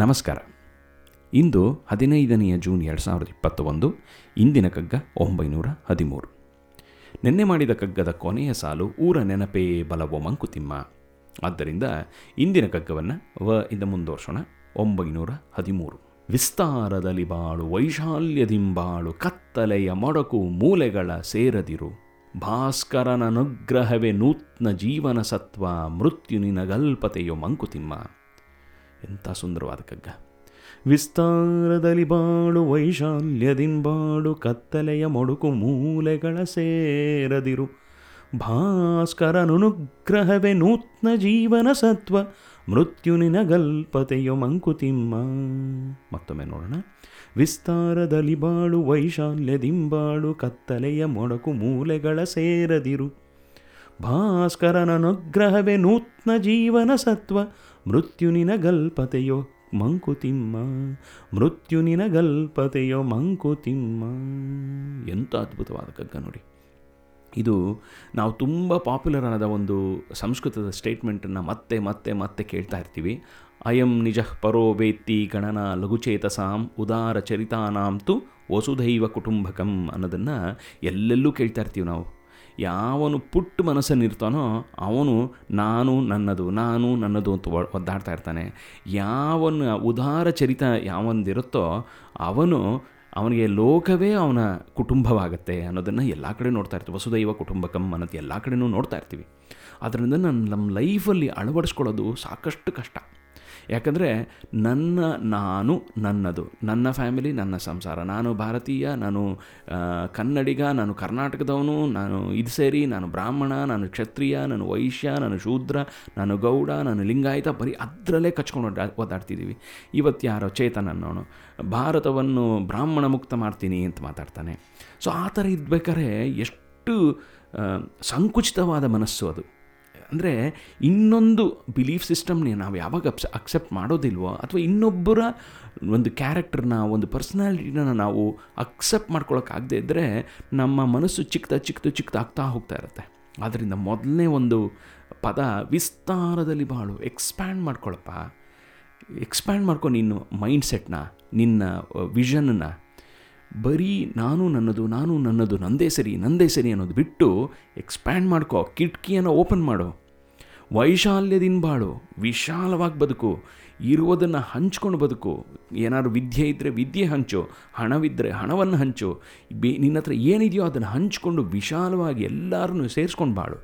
ನಮಸ್ಕಾರ. ಇಂದು ಹದಿನೈದನೆಯ ಜೂನ್ ಎರಡು ಸಾವಿರದ ಇಪ್ಪತ್ತ ಇಂದಿನ ಕಗ್ಗ ಒಂಬೈನೂರ ಹದಿಮೂರು. ನಿನ್ನೆ ಮಾಡಿದ ಕಗ್ಗದ ಕೊನೆಯ ಸಾಲು ಊರ ನೆನಪೇ ಬಲವೋ ಮಂಕುತಿಮ್ಮ. ಆದ್ದರಿಂದ ಇಂದಿನ ಕಗ್ಗವನ್ನು ವ ಇಂದ ಮುಂದುವರ್ಸೋಣ ಒಂಬೈನೂರ ಹದಿಮೂರು. ವಿಸ್ತಾರದಲ್ಲಿ ಬಾಳು, ವೈಶಾಲ್ಯದಿಂಬಾಳು, ಕತ್ತಲೆಯ ಮೊಡಕು, ಮೂಲೆಗಳ ಸೇರದಿರು. ಭಾಸ್ಕರನ ಅನುಗ್ರಹವೇ ನೂತ್ನ ಜೀವನ ಸತ್ವ ಮೃತ್ಯುನಿನ ನಿನಗಲ್ಪತೆಯೋ ಮಂಕುತಿಮ್ಮ. ಎಂಥ ಸುಂದರವಾದ ಕಗ್ಗ. ವಿಸ್ತಾರದಲ್ಲಿ ಬಾಳು ವೈಶಾಲ್ಯದಿಂಬಾಡು ಕತ್ತಲೆಯ ಮೊಡುಕು ಮೂಲೆಗಳ ಸೇರದಿರು. ಭಾಸ್ಕರನುಗ್ರಹವೇ ನೂತ್ನ ಜೀವನ ಸತ್ವ ಮೃತ್ಯುನಿನ ಗಲ್ಪತೆಯೋ ಮಂಕುತಿಮ್ಮ. ಮತ್ತೊಮ್ಮೆ ನೋಡೋಣ. ವಿಸ್ತಾರದಲ್ಲಿ ಬಾಳು ವೈಶಾಲ್ಯದಿಂಬಾಳು ಕತ್ತಲೆಯ ಮೊಡಕು ಮೂಲೆಗಳ ಸೇರದಿರು. ಭಾಸ್ಕರನನುಗ್ರಹವೇ ನೂತ್ನ ಜೀವನ ಸತ್ವ ಮೃತ್ಯು ಗಲ್ಪತೆಯೋ ಮಂಕುತಿಮ್ಮ ಮೃತ್ಯುನಿನ ಗಲ್ಪತೆಯೋ ಮಂಕುತಿಮ್ಮ ಎಂಥ ಅದ್ಭುತವಾದ ಕಗ್ಗ ನೋಡಿ. ಇದು ನಾವು ತುಂಬ ಪಾಪ್ಯುಲರ್ ಆದ ಒಂದು ಸಂಸ್ಕೃತದ ಸ್ಟೇಟ್ಮೆಂಟನ್ನು ಮತ್ತೆ ಮತ್ತೆ ಮತ್ತೆ ಕೇಳ್ತಾ ಇರ್ತೀವಿ. ಅಯಂ ನಿಜ ಪರೋ ವೇತ್ತಿ ಗಣನ ಲಘುಚೇತಸಾಂ ಉದಾರ ಚರಿತಾನಾಂ ತು ವಸುಧೈವ ಕುಟುಂಬಕಂ ಅನ್ನೋದನ್ನು ಎಲ್ಲೆಲ್ಲೂ ಕೇಳ್ತಾ ಇರ್ತೀವಿ ನಾವು. ಯಾವನು ಪುಟ್ಟ ಮನಸ್ಸನ್ನಿರ್ತಾನೋ ಅವನು ನಾನು ನನ್ನದು ನಾನು ನನ್ನದು ಅಂತ ಒದ್ದಾಡ್ತಾ ಇರ್ತಾನೆ. ಯಾವನ ಉದಾರ ಚರಿತ ಯಾವೊಂದಿರುತ್ತೋ ಅವನು ಅವನಿಗೆ ಲೋಕವೇ ಅವನ ಕುಟುಂಬವಾಗುತ್ತೆ ಅನ್ನೋದನ್ನು ಎಲ್ಲ ಕಡೆ ನೋಡ್ತಾ ಇರ್ತೀವಿ. ವಸುದೈವ ಕುಟುಂಬಕಂ ಅನ್ನೋದು ಎಲ್ಲ ಕಡೆನೂ ನೋಡ್ತಾ ಇರ್ತೀವಿ. ಅದರಿಂದ ನಾನು ನಮ್ಮ ಲೈಫಲ್ಲಿ ಅಳವಡಿಸ್ಕೊಳ್ಳೋದು ಸಾಕಷ್ಟು ಕಷ್ಟ. ಯಾಕಂದರೆ ನನ್ನ, ನಾನು, ನನ್ನದು, ನನ್ನ ಫ್ಯಾಮಿಲಿ, ನನ್ನ ಸಂಸಾರ. ನಾನು ಭಾರತೀಯ, ನಾನು ಕನ್ನಡಿಗ, ನಾನು ಕರ್ನಾಟಕದವನು, ನಾನು ಇದು ಸೇರಿ, ನಾನು ಬ್ರಾಹ್ಮಣ, ನಾನು ಕ್ಷತ್ರಿಯ, ನಾನು ವೈಶ್ಯ, ನಾನು ಶೂದ್ರ, ನಾನು ಗೌಡ, ನಾನು ಲಿಂಗಾಯತ, ಬರೀ ಅದರಲ್ಲೇ ಕಚ್ಕೊಂಡು ಓದಾಡ್ತಿದ್ದೀವಿ ಇವತ್ತು ಯಾರೋ ಚೇತನ ಅನ್ನೋನು ಭಾರತವನ್ನು ಬ್ರಾಹ್ಮಣ ಮುಕ್ತ ಮಾಡ್ತೀನಿ ಅಂತ ಮಾತಾಡ್ತಾನೆ. ಸೊ, ಆ ಥರ ಇದ್ಬೇಕಾದ್ರೆ ಎಷ್ಟು ಸಂಕುಚಿತವಾದ ಮನಸ್ಸು ಅದು. ಅಂದರೆ ಇನ್ನೊಂದು ಬಿಲೀಫ್ ಸಿಸ್ಟಮ್ನೇ ನಾವು ಯಾವಾಗ ಅಪ್ಸ್, ಅಕ್ಸೆಪ್ಟ್ ಮಾಡೋದಿಲ್ವೋ ಅಥವಾ ಇನ್ನೊಬ್ಬರ ಒಂದು ಕ್ಯಾರೆಕ್ಟರ್ನ, ಒಂದು ಪರ್ಸ್ನಾಲಿಟಿನ ನಾವು ಅಕ್ಸೆಪ್ಟ್ ಮಾಡ್ಕೊಳ್ಳೋಕ್ಕಾಗದೇ ಇದ್ದರೆ ನಮ್ಮ ಮನಸ್ಸು ಚಿಕ್ಕದ ಚಿಕ್ಕದು ಚಿಕ್ಕದಾಗ್ತಾ ಹೋಗ್ತಾ ಇರುತ್ತೆ. ಆದ್ದರಿಂದ ಮೊದಲನೇ ಒಂದು ಪದ ವಿಸ್ತಾರದಲ್ಲಿ ಬಾಳು, ಎಕ್ಸ್ಪ್ಯಾಂಡ್ ಮಾಡ್ಕೊಳಪ್ಪ. ಎಕ್ಸ್ಪ್ಯಾಂಡ್ ಮಾಡ್ಕೊ ನಿನ್ನ ಮೈಂಡ್ ಸೆಟ್ನ ನಿನ್ನ ವಿಷನ್ನ. ಬರೀ ನಾನು ನನ್ನದು ನಾನು ನನ್ನದು, ನಂದೇ ಸರಿ ನಂದೇ ಸರಿ ಅನ್ನೋದು ಬಿಟ್ಟು ಎಕ್ಸ್ಪ್ಯಾಂಡ್ ಮಾಡ್ಕೋ, ಕಿಟಕಿಯನ್ನು ಓಪನ್ ಮಾಡು. ವೈಶಾಲ್ಯದಿಂದ ಬಾಳು, ವಿಶಾಲವಾಗಿ ಬದುಕು, ಇರುವುದನ್ನು ಹಂಚ್ಕೊಂಡು ಬದುಕು. ಏನಾದ್ರು ವಿದ್ಯೆ ಇದ್ದರೆ ವಿದ್ಯೆ ಹಂಚು ಹಣವಿದ್ದರೆ ಹಣವನ್ನು ಹಂಚು, ಬಿ ನಿನ್ನ ಹತ್ರ ಏನಿದೆಯೋ ಅದನ್ನು ಹಂಚ್ಕೊಂಡು ವಿಶಾಲವಾಗಿ ಎಲ್ಲರನ್ನೂ ಸೇರಿಸ್ಕೊಂಡು ಬಾಳು.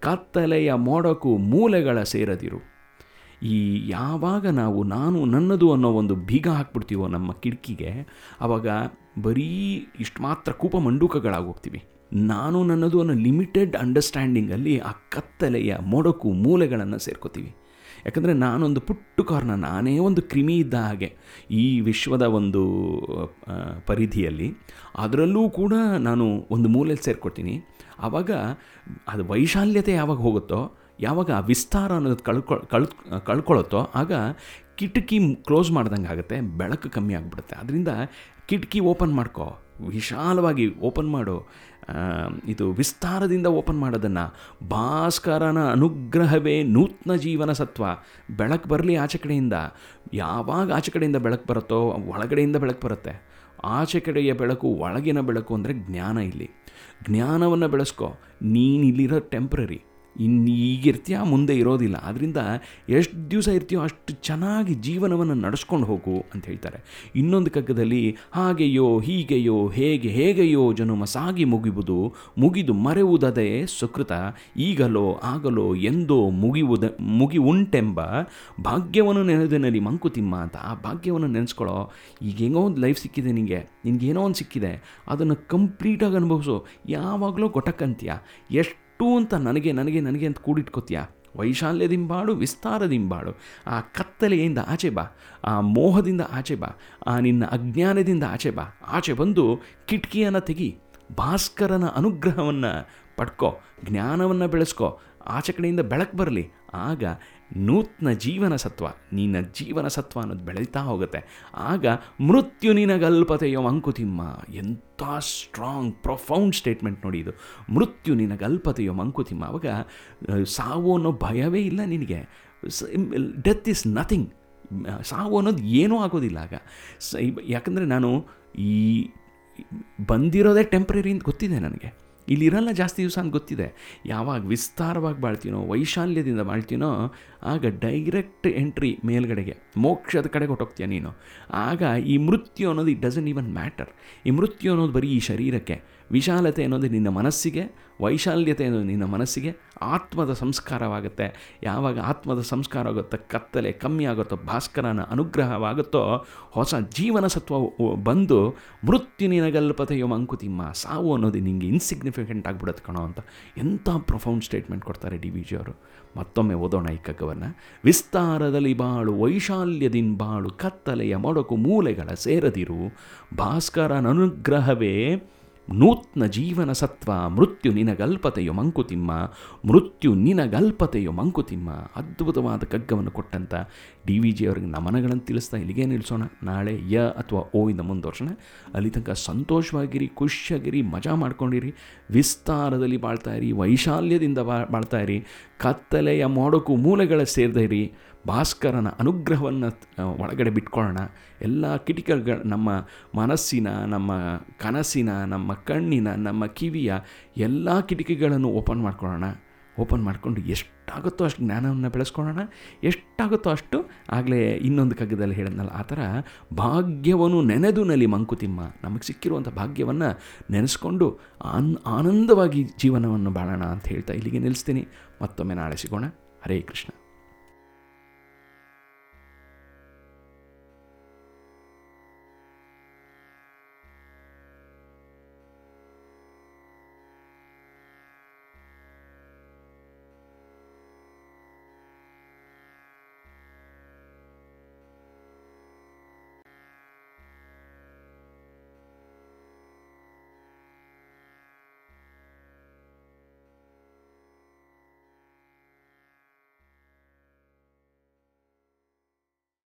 ಕತ್ತಲೆಯ ಮೋಡಕು ಮೂಲೆಗಳ ಸೇರದಿರು. ಈ ಯಾವಾಗ ನಾವು ನಾನು ನನ್ನದು ಅನ್ನೋ ಒಂದು ಬೀಗ ಹಾಕ್ಬಿಡ್ತೀವೋ ನಮ್ಮ ಕಿಟಕಿಗೆ ಆವಾಗ ಬರೀ ಇಷ್ಟು ಮಾತ್ರ ಕೂಪ ಮಂಡೂಕಗಳಾಗೋಗ್ತೀವಿ ನಾನು ನನ್ನದು ಅನ್ನೋ ಲಿಮಿಟೆಡ್ ಅಂಡರ್ಸ್ಟ್ಯಾಂಡಿಂಗಲ್ಲಿ ಆ ಕತ್ತಲೆಯ ಮೊಡಕು ಮೂಲೆಗಳನ್ನು ಸೇರ್ಕೋತೀವಿ. ಯಾಕಂದರೆ ನಾನೊಂದು ಪುಟ್ಟು ಕಾರ್ನ, ನಾನೇ ಒಂದು ಕ್ರಿಮಿ ಇದ್ದ ಹಾಗೆ ಈ ವಿಶ್ವದ ಒಂದು ಪರಿಧಿಯಲ್ಲಿ ಅದರಲ್ಲೂ ಕೂಡ ನಾನು ಒಂದು ಮೂಲೆಯಲ್ಲಿ ಸೇರ್ಕೊತೀನಿ ಆವಾಗ ಅದು ವೈಶಾಲ್ಯತೆ ಯಾವಾಗ ಹೋಗುತ್ತೋ, ಯಾವಾಗ ಆ ವಿಸ್ತಾರ ಅನ್ನೋದು ಕಳ್ಕೊಳ್ ಕಳ್ ಕಳ್ಕೊಳ್ಳುತ್ತೋ ಆಗ ಕಿಟಕಿ ಕ್ಲೋಸ್ ಮಾಡ್ದಂಗೆ ಆಗುತ್ತೆ, ಬೆಳಕು ಕಮ್ಮಿ ಆಗಿಬಿಡುತ್ತೆ. ಅದರಿಂದ ಕಿಟಕಿ ಓಪನ್ ಮಾಡ್ಕೋ. ವಿಶಾಲವಾಗಿ ಓಪನ್ ಮಾಡು. ಇದು ವಿಸ್ತಾರದಿಂದ ಓಪನ್ ಮಾಡೋದನ್ನು. ಭಾಸ್ಕರನ ಅನುಗ್ರಹವೇ ನೂತನ ಜೀವನ ಸತ್ವ. ಬೆಳಕು ಬರಲಿ ಆಚೆ ಕಡೆಯಿಂದ. ಯಾವಾಗ ಆಚೆ ಕಡೆಯಿಂದ ಬೆಳಕು ಬರುತ್ತೋ, ಒಳಗಡೆಯಿಂದ ಬೆಳಕು ಬರುತ್ತೆ. ಆಚೆ ಕಡೆಯ ಬೆಳಕು, ಒಳಗಿನ ಬೆಳಕು ಅಂದರೆ ಜ್ಞಾನ ಇಲ್ಲಿ. ಜ್ಞಾನವನ್ನು ಬೆಳೆಸ್ಕೋ. ನೀನಿಲ್ಲಿರೋ ಟೆಂಪ್ರರಿ ಇನ್ನು ಈಗಿರ್ತೀಯ ಮುಂದೆ ಇರೋದಿಲ್ಲ. ಆದ್ದರಿಂದ ಎಷ್ಟು ದಿವಸ ಇರ್ತೀಯೋ ಅಷ್ಟು ಚೆನ್ನಾಗಿ ಜೀವನವನ್ನು ನಡೆಸ್ಕೊಂಡು ಹೋಗು ಅಂತ ಹೇಳ್ತಾರೆ. ಇನ್ನೊಂದು ಕಗ್ಗದಲ್ಲಿ, ಹಾಗೆಯೋ, ಹೀಗೆಯೋ, ಹೇಗೆ, ಹೇಗೆಯೋ ಜನುಮ ಸಾಗಿ ಮುಗಿಬುದು ಮುಗಿದು ಮರೆಯುವುದದೇ ಸುಕೃತ. ಈಗಲೋ, ಆಗಲೋ, ಎಂದೋ ಮುಗಿಯುವುದ ಮುಗಿ ಉಂಟೆಂಬ ಭಾಗ್ಯವನ್ನು ನೆನೆದನಲ್ಲಿ ಮಂಕುತಿಮ್ಮ ಅಂತ ಆ ಭಾಗ್ಯವನ್ನು ನೆನೆಸ್ಕೊಳ್ಳೋ ಈಗೇನೋ ಒಂದು ಲೈಫ್ ಸಿಕ್ಕಿದೆ ನಿನಗೆ ನಿನಗೇನೋ ಒಂದು ಸಿಕ್ಕಿದೆ. ಅದನ್ನು ಕಂಪ್ಲೀಟಾಗಿ ಅನುಭವಿಸು. ಯಾವಾಗಲೂ ಗೊಟಕ್ಕಂತೀಯ ಎಷ್ಟು ಅಂತ ನನಗೆ ನನಗೆ ನನಗೆ ಅಂತ ಕೂಡಿಟ್ಕೋತೀಯಾ? ವೈಶಾಲ್ಯದಿಂಬಾಡು ವಿಸ್ತಾರದಿಂಬಾಡು ಆ ಕತ್ತಲೆಯಿಂದ ಆಚೆ ಬಾ. ಆ ಮೋಹದಿಂದ ಆಚೆ ಬಾ. ಆ ನಿನ್ನ ಅಜ್ಞಾನದಿಂದ ಆಚೆ ಬಾ. ಆಚೆ ಬಂದು ಕಿಟಕಿಯನ್ನು ತೆಗಿ, ಭಾಸ್ಕರನ ಅನುಗ್ರಹವನ್ನು ಪಡ್ಕೋ, ಜ್ಞಾನವನ್ನು ಬೆಳೆಸ್ಕೋ. ಆಚೆ ಕಡೆಯಿಂದ ಬೆಳಕು ಬರಲಿ. ಆಗ ನೂತ್ನ ಜೀವನ ಸತ್ವ ನಿನ್ನ ಜೀವನ ಸತ್ವ ಅನ್ನೋದು ಬೆಳೀತಾ ಹೋಗುತ್ತೆ. ಆಗ ಮೃತ್ಯು ನಿನಗಲ್ಪತೆಯೋ ಮಂಕುತಿಮ್ಮ. ಎಂಥ ಸ್ಟ್ರಾಂಗ್ ಪ್ರೊಫೌಂಡ್ ಸ್ಟೇಟ್ಮೆಂಟ್ ನೋಡಿ ಇದು. ಮೃತ್ಯು ನಿನಗಲ್ಪತೆಯೋ ಮಂಕುತಿಮ್ಮ. ಅವಾಗ ಸಾವು ಅನ್ನೋ ಭಯವೇ ಇಲ್ಲ ನಿನಗೆ. ಡೆತ್ ಇಸ್ ನಥಿಂಗ್ ಸಾವು ಅನ್ನೋದು ಏನೂ ಆಗೋದಿಲ್ಲ ಆಗ. ಸ ಯಾಕಂದರೆ ನಾನು ಈ, ಬಂದಿರೋದೇ ಟೆಂಪ್ರರಿ ಅಂತ ಗೊತ್ತಿದೆ ನನಗೆ. ಇಲ್ಲಿರಲ್ಲ ಜಾಸ್ತಿ ದಿವಸ ಅಂತ ಗೊತ್ತಿದೆ. ಯಾವಾಗ ವಿಸ್ತಾರವಾಗಿ ಬಾಳ್ತೀನೋ, ವೈಶಾಲ್ಯದಿಂದ ಬಾಳ್ತೀನೋ, ಆಗ ಡೈರೆಕ್ಟ್ ಎಂಟ್ರಿ ಮೇಲ್ಗಡೆಗೆ, ಮೋಕ್ಷದ ಕಡೆಗೆ ಹೊಟ್ಟೋಗ್ತೀಯ ನೀನು. ಆಗ ಈ ಮೃತ್ಯು ಅನ್ನೋದು ಇಟ್ ಡಸಂಟ್ ಈವನ್ ಮ್ಯಾಟರ್ ಈ ಮೃತ್ಯು ಅನ್ನೋದು ಬರೀ ಈ ಶರೀರಕ್ಕೆ. ವಿಶಾಲತೆ ಅನ್ನೋದು ನಿನ್ನ ಮನಸ್ಸಿಗೆ, ವೈಶಾಲ್ಯತೆ ಅನ್ನೋದು ನಿನ್ನ ಮನಸ್ಸಿಗೆ ಆತ್ಮದ ಸಂಸ್ಕಾರವಾಗುತ್ತೆ. ಯಾವಾಗ ಆತ್ಮದ ಸಂಸ್ಕಾರ ಆಗುತ್ತೋ, ಕತ್ತಲೆ ಕಮ್ಮಿ ಆಗುತ್ತೋ, ಭಾಸ್ಕರನ ಅನುಗ್ರಹವಾಗುತ್ತೋ, ಹೊಸ ಜೀವನ ಸತ್ವ ಬಂದು ಮೃತ್ಯು ನಿನಗಲ್ಪತೆಯೋ ಅಂಕುತಿಮ್ಮ ಸಾವು ಅನ್ನೋದು ನಿಮಗೆ ಇನ್ಸಿಗ್ನಿಫಿಕೆಂಟ್ ಆಗಿಬಿಡುತ್ತೆ ಕಣೋ ಅಂತ ಎಂಥ ಪ್ರೊಫೌಂಡ್ ಸ್ಟೇಟ್ಮೆಂಟ್ ಕೊಡ್ತಾರೆ ಡಿ ವಿ ಜಿ ಅವರು. ಮತ್ತೊಮ್ಮೆ ಓದೋಣ ಈ ಕಗ್ಗವನ್ನು. ವಿಸ್ತಾರದಲ್ಲಿ ಬಾಳು ವೈಶಾಲ್ಯದಿನ್ ಬಾಳು, ಕತ್ತಲೆಯ ಮೊಡಕು ಮೂಲೆಗಳ ಸೇರದಿರು, ಭಾಸ್ಕರನ ಅನುಗ್ರಹವೇ ನೂತ್ನ ಜೀವನ ಸತ್ವ ಮೃತ್ಯು ನಿನಗಲ್ಪತೆಯು ಮಂಕುತಿಮ್ಮ ಮೃತ್ಯು ನಿನಗಲ್ಪತೆಯು ಮಂಕುತಿಮ್ಮ. ಅದ್ಭುತವಾದ ಕಗ್ಗವನ್ನು ಕೊಟ್ಟಂಥ ಡಿ ವಿ ಜಿ ಅವರಿಗೆ ನಮನಗಳನ್ನು ತಿಳಿಸ್ತಾ ಇಲ್ಲಿಗೆ ನಿಲ್ಲಿಸೋಣ. ನಾಳೆ ಯ ಅಥವಾ ಓ ಇಂದ ಮುಂದುವರ್ಸೋಣ. ಅಲ್ಲಿ ತನಕ ಸಂತೋಷವಾಗಿರಿ, ಖುಷಿಯಾಗಿರಿ, ಮಜಾ ಮಾಡ್ಕೊಂಡಿರಿ, ವಿಸ್ತಾರದಲ್ಲಿ ಬಾಳ್ತಾ ಇರಿ, ವೈಶಾಲ್ಯದಿಂದ ಬಾ, ಬಾಳ್ತಾ ಇರಿ, ಕತ್ತಲೆಯ ಮೋಡಕ್ಕೂ ಮೂಲೆಗಳ ಸೇರ್ದೆ ಇರಿ, ಭಾಸ್ಕರನ ಅನುಗ್ರಹವನ್ನು ಒಳಗಡೆ ಬಿಟ್ಕೊಳ್ಳೋಣ. ಎಲ್ಲ ಕಿಟಿಕಗಳ, ನಮ್ಮ ಮನಸ್ಸಿನ, ನಮ್ಮ ಕನಸಿನ, ನಮ್ಮ ಕಣ್ಣಿನ, ನಮ್ಮ ಕಿವಿಯ ಎಲ್ಲ ಕಿಟಕಿಗಳನ್ನು ಓಪನ್ ಮಾಡ್ಕೊಳ್ಳೋಣ. ಓಪನ್ ಮಾಡಿಕೊಂಡು ಎಷ್ಟಾಗುತ್ತೋ ಅಷ್ಟು ಜ್ಞಾನವನ್ನು ಬೆಳೆಸ್ಕೊಳ್ಳೋಣ, ಎಷ್ಟಾಗುತ್ತೋ ಅಷ್ಟು ಆಗಲೇ ಇನ್ನೊಂದು ಕಗ್ಗದಲ್ಲಿ ಹೇಳಿದ್ನಲ್ಲ, ಆ ಥರ ಭಾಗ್ಯವನ್ನು ನೆನೆದು ನಲಿ ಮಂಕುತಿಮ್ಮ. ನಮಗೆ ಸಿಕ್ಕಿರುವಂಥ ಭಾಗ್ಯವನ್ನು ನೆನೆಸ್ಕೊಂಡು ಆನ್, ಆನಂದವಾಗಿ ಜೀವನವನ್ನು ಬಾಳೋಣ ಅಂತ ಹೇಳ್ತಾ ಇಲ್ಲಿಗೆ ನಿಲ್ಲಿಸ್ತೀನಿ. ಮತ್ತೊಮ್ಮೆ ನಾಳೆ ಸಿಗೋಣ. ಹರೇ ಕೃಷ್ಣ.